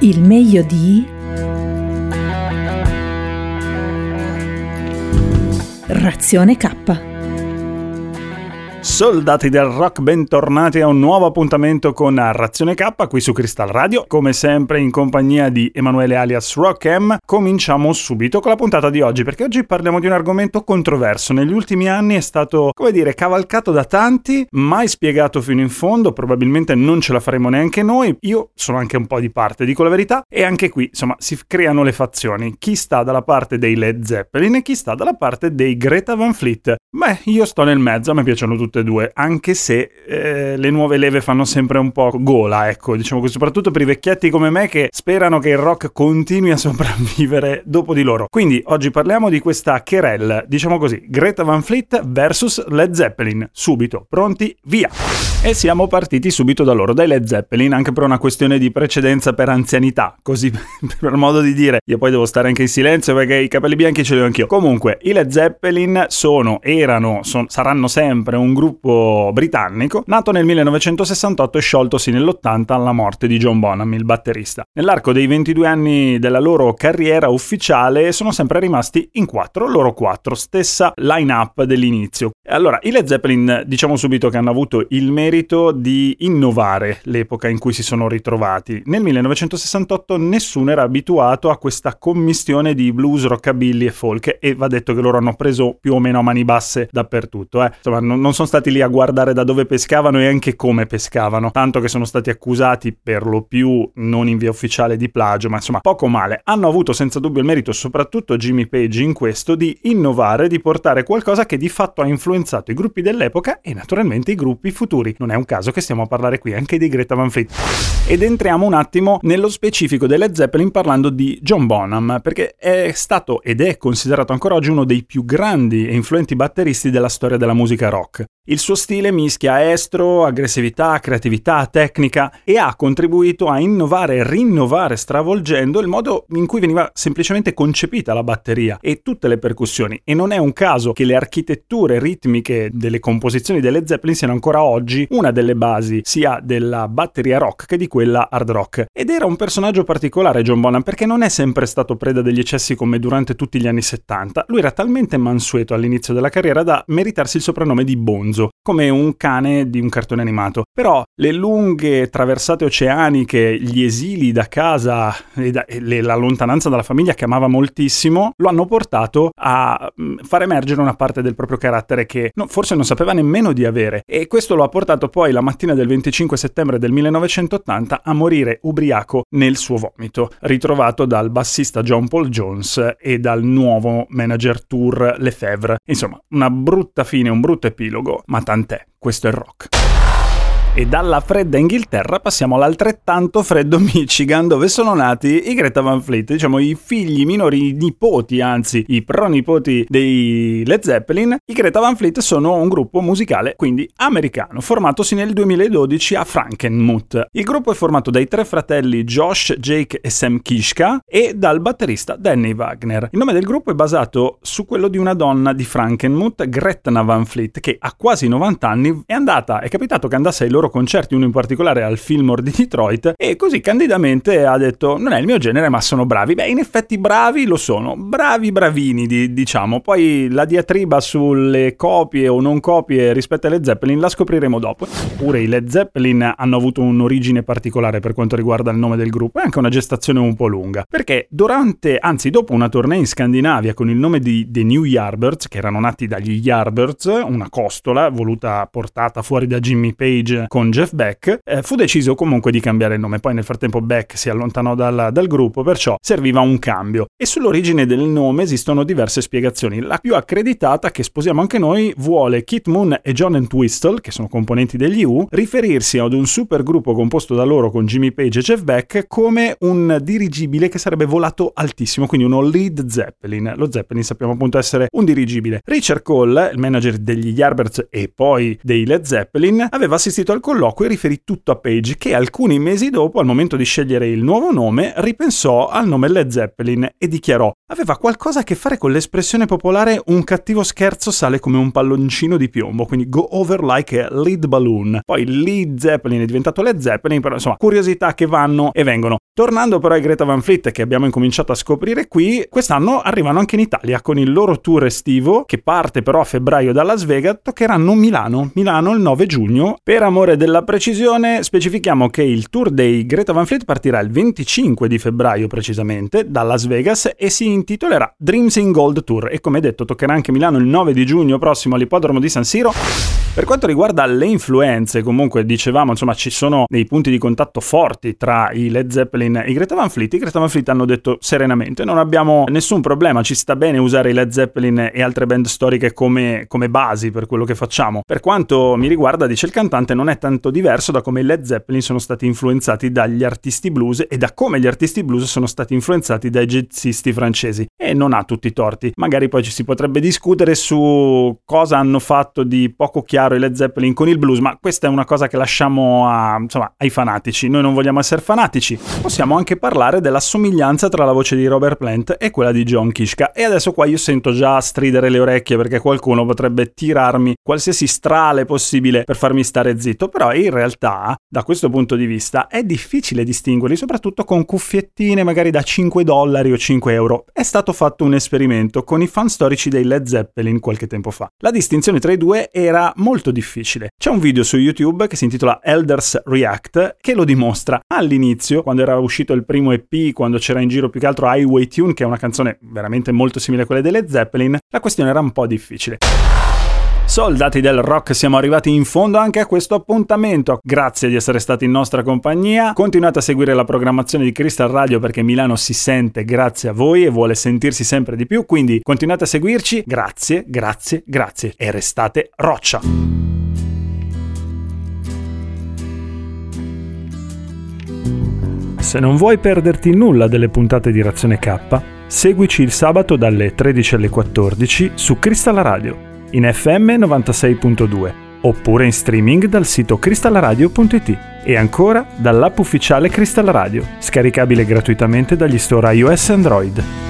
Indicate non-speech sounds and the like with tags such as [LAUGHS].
Il meglio di Razione K. Soldati del rock, bentornati a un nuovo appuntamento con Razione K qui su Crystal Radio. Come sempre in compagnia di Emanuele alias Rock'em, cominciamo subito con la puntata di oggi perché oggi parliamo di un argomento controverso. Negli ultimi anni è stato, come dire, cavalcato da tanti, mai spiegato fino in fondo, probabilmente non ce la faremo neanche noi. Io sono anche un po' di parte, dico la verità, e anche qui, insomma, si creano le fazioni. Chi sta dalla parte dei Led Zeppelin e chi sta dalla parte dei Greta Van Fleet. Beh, io sto nel mezzo, a me piacciono tutte e due, anche se eh, le nuove leve fanno sempre un po' gola, ecco, diciamo così, soprattutto per i vecchietti come me che sperano che il rock continui a [LAUGHS] sopravvivere dopo di loro. Quindi oggi parliamo di questa querelle, diciamo così, Greta Van Fleet vs Led Zeppelin. Subito, pronti, via! E siamo partiti subito da loro, dai Led Zeppelin, anche per una questione di precedenza per anzianità, così [LAUGHS] per modo di dire. Io poi devo stare anche in silenzio perché i capelli bianchi ce li ho anch'io. Comunque, i Led Zeppelin sono, erano, son, saranno sempre un gruppo britannico, nato nel 1968 e scioltosi nell'80 alla morte di John Bonham, il batterista. Nell'arco dei 22 anni della loro carriera ufficiale sono sempre rimasti in quattro, loro quattro, stessa line-up dell'inizio. Allora, i Led Zeppelin, diciamo subito che hanno avuto il merito di innovare l'epoca in cui si sono ritrovati. Nel 1968 nessuno era abituato a questa commistione di blues, rockabilly e folk e va detto che loro hanno preso più o meno a mani basse dappertutto. Eh. Insomma, non, non sono stati lì a guardare da dove pescavano e anche come pescavano, tanto che sono stati accusati per lo più non in via ufficiale di plagio, ma insomma poco male. Hanno avuto senza dubbio il merito, soprattutto Jimmy Page in questo, di innovare, di portare qualcosa che di fatto ha influenzato i gruppi dell'epoca e naturalmente i gruppi futuri non è un caso che stiamo a parlare qui anche di Greta Van Fleet. Ed entriamo un attimo nello specifico delle Zeppelin parlando di John Bonham, perché è stato ed è considerato ancora oggi uno dei più grandi e influenti batteristi della storia della musica rock. Il suo stile mischia estro, aggressività, creatività, tecnica e ha contribuito a innovare e rinnovare stravolgendo il modo in cui veniva semplicemente concepita la batteria e tutte le percussioni. E non è un caso che le architetture ritmiche delle composizioni delle Zeppelin siano ancora oggi una delle basi sia della batteria rock che di quella hard rock. Ed era un personaggio particolare John Bonham perché non è sempre stato preda degli eccessi come durante tutti gli anni 70. Lui era talmente mansueto all'inizio della carriera da meritarsi il soprannome di Bonzo come un cane di un cartone animato. Però le lunghe traversate oceaniche, gli esili da casa e, da, e la lontananza dalla famiglia che amava moltissimo, lo hanno portato a mm, far emergere una parte del proprio carattere che no, forse non sapeva nemmeno di avere. E questo lo ha portato poi la mattina del 25 settembre del 1980 a morire ubriaco nel suo vomito, ritrovato dal bassista John Paul Jones e dal nuovo manager tour Lefebvre. Insomma, una brutta fine, un brutto epilogo ma tant'è, questo è rock. E dalla fredda Inghilterra passiamo all'altrettanto freddo [LAUGHS] Michigan, dove sono nati i Greta Van Fleet, diciamo i figli minori, i nipoti, anzi i pronipoti dei Led Zeppelin. I Greta Van Fleet sono un gruppo musicale, quindi americano, formatosi nel 2012 a Frankenmuth. Il gruppo è formato dai tre fratelli Josh, Jake e Sam Kishka e dal batterista Danny Wagner. Il nome del gruppo è basato su quello di una donna di Frankenmuth, Gretna Van Fleet, che a quasi 90 anni è andata, è capitato che andasse ai loro loro concerti, uno in particolare al Fillmore di Detroit, e così candidamente ha detto non è il mio genere ma sono bravi. Beh, in effetti bravi lo sono, bravi bravini di, diciamo, poi la diatriba sulle copie o non copie rispetto alle Zeppelin la scopriremo dopo. Pure i Led Zeppelin hanno avuto un'origine particolare per quanto riguarda il nome del gruppo e anche una gestazione un po' lunga, perché durante, anzi dopo una tournée in Scandinavia con il nome di The New Yardbirds, che erano nati dagli Yardbirds, una costola voluta portata fuori da Jimmy Page con Jeff Beck, eh, fu deciso comunque di cambiare il nome. Poi nel frattempo Beck si allontanò dal, dal gruppo, perciò serviva un cambio. E sull'origine del nome esistono diverse spiegazioni. La più accreditata, che sposiamo anche noi, vuole Kit Moon e John Entwistle, che sono componenti degli U, riferirsi ad un supergruppo composto da loro con Jimmy Page e Jeff Beck come un dirigibile che sarebbe volato altissimo, quindi uno lead Zeppelin. Lo Zeppelin sappiamo appunto essere un dirigibile. Richard Cole, il manager degli Yardbirds e poi dei Led Zeppelin, aveva assistito al colloquio e riferì tutto a Page, che alcuni mesi dopo, al momento di scegliere il nuovo nome, ripensò al nome Led Zeppelin e dichiarò aveva qualcosa a che fare con l'espressione popolare un cattivo scherzo sale come un palloncino di piombo, quindi go over like a lead balloon. Poi Led Zeppelin è diventato Led Zeppelin, però insomma, curiosità che vanno e vengono. Tornando però ai Greta Van Fleet che abbiamo incominciato a scoprire qui, quest'anno arrivano anche in Italia con il loro tour estivo che parte però a febbraio da Las Vegas, toccheranno Milano, Milano il 9 giugno. Per amore della precisione specifichiamo che il tour dei Greta Van Fleet partirà il 25 di febbraio precisamente da Las Vegas e si intitolerà Dreams in Gold Tour e come detto toccherà anche Milano il 9 di giugno prossimo all'ippodromo di San Siro. Per quanto riguarda le influenze, comunque dicevamo, insomma, ci sono dei punti di contatto forti tra i Led Zeppelin e i Greta Van Fleet. I Greta Van Fleet hanno detto serenamente, non abbiamo nessun problema, ci sta bene usare i Led Zeppelin e altre band storiche come, come basi per quello che facciamo. Per quanto mi riguarda, dice il cantante, non è tanto diverso da come i Led Zeppelin sono stati influenzati dagli artisti blues e da come gli artisti blues sono stati influenzati dai jazzisti francesi. E non ha tutti i torti. Magari poi ci si potrebbe discutere su cosa hanno fatto di poco chiaro chiaro i Led Zeppelin con il blues, ma questa è una cosa che lasciamo a, insomma, ai fanatici. Noi non vogliamo essere fanatici. Possiamo anche parlare della somiglianza tra la voce di Robert Plant e quella di John Kishka. E adesso qua io sento già stridere le orecchie perché qualcuno potrebbe tirarmi qualsiasi strale possibile per farmi stare zitto, però in realtà, da questo punto di vista, è difficile distinguerli, soprattutto con cuffiettine magari da 5 dollari o 5 euro. È stato fatto un esperimento con i fan storici dei Led Zeppelin qualche tempo fa. La distinzione tra i due era molto molto difficile. C'è un video su YouTube che si intitola Elders React che lo dimostra. All'inizio, quando era uscito il primo EP, quando c'era in giro più che altro Highway Tune, che è una canzone veramente molto simile a quelle delle Zeppelin, la questione era un po' difficile. Soldati del rock, siamo arrivati in fondo anche a questo appuntamento. Grazie di essere stati in nostra compagnia. Continuate a seguire la programmazione di Crystal Radio perché Milano si sente grazie a voi e vuole sentirsi sempre di più. Quindi continuate a seguirci. Grazie, grazie, grazie. E restate roccia. Se non vuoi perderti nulla delle puntate di Razione K, seguici il sabato dalle 13 alle 14 su Crystal Radio in FM 96.2 oppure in streaming dal sito cristallaradio.it e ancora dall'app ufficiale Crystal Radio, scaricabile gratuitamente dagli store iOS e Android.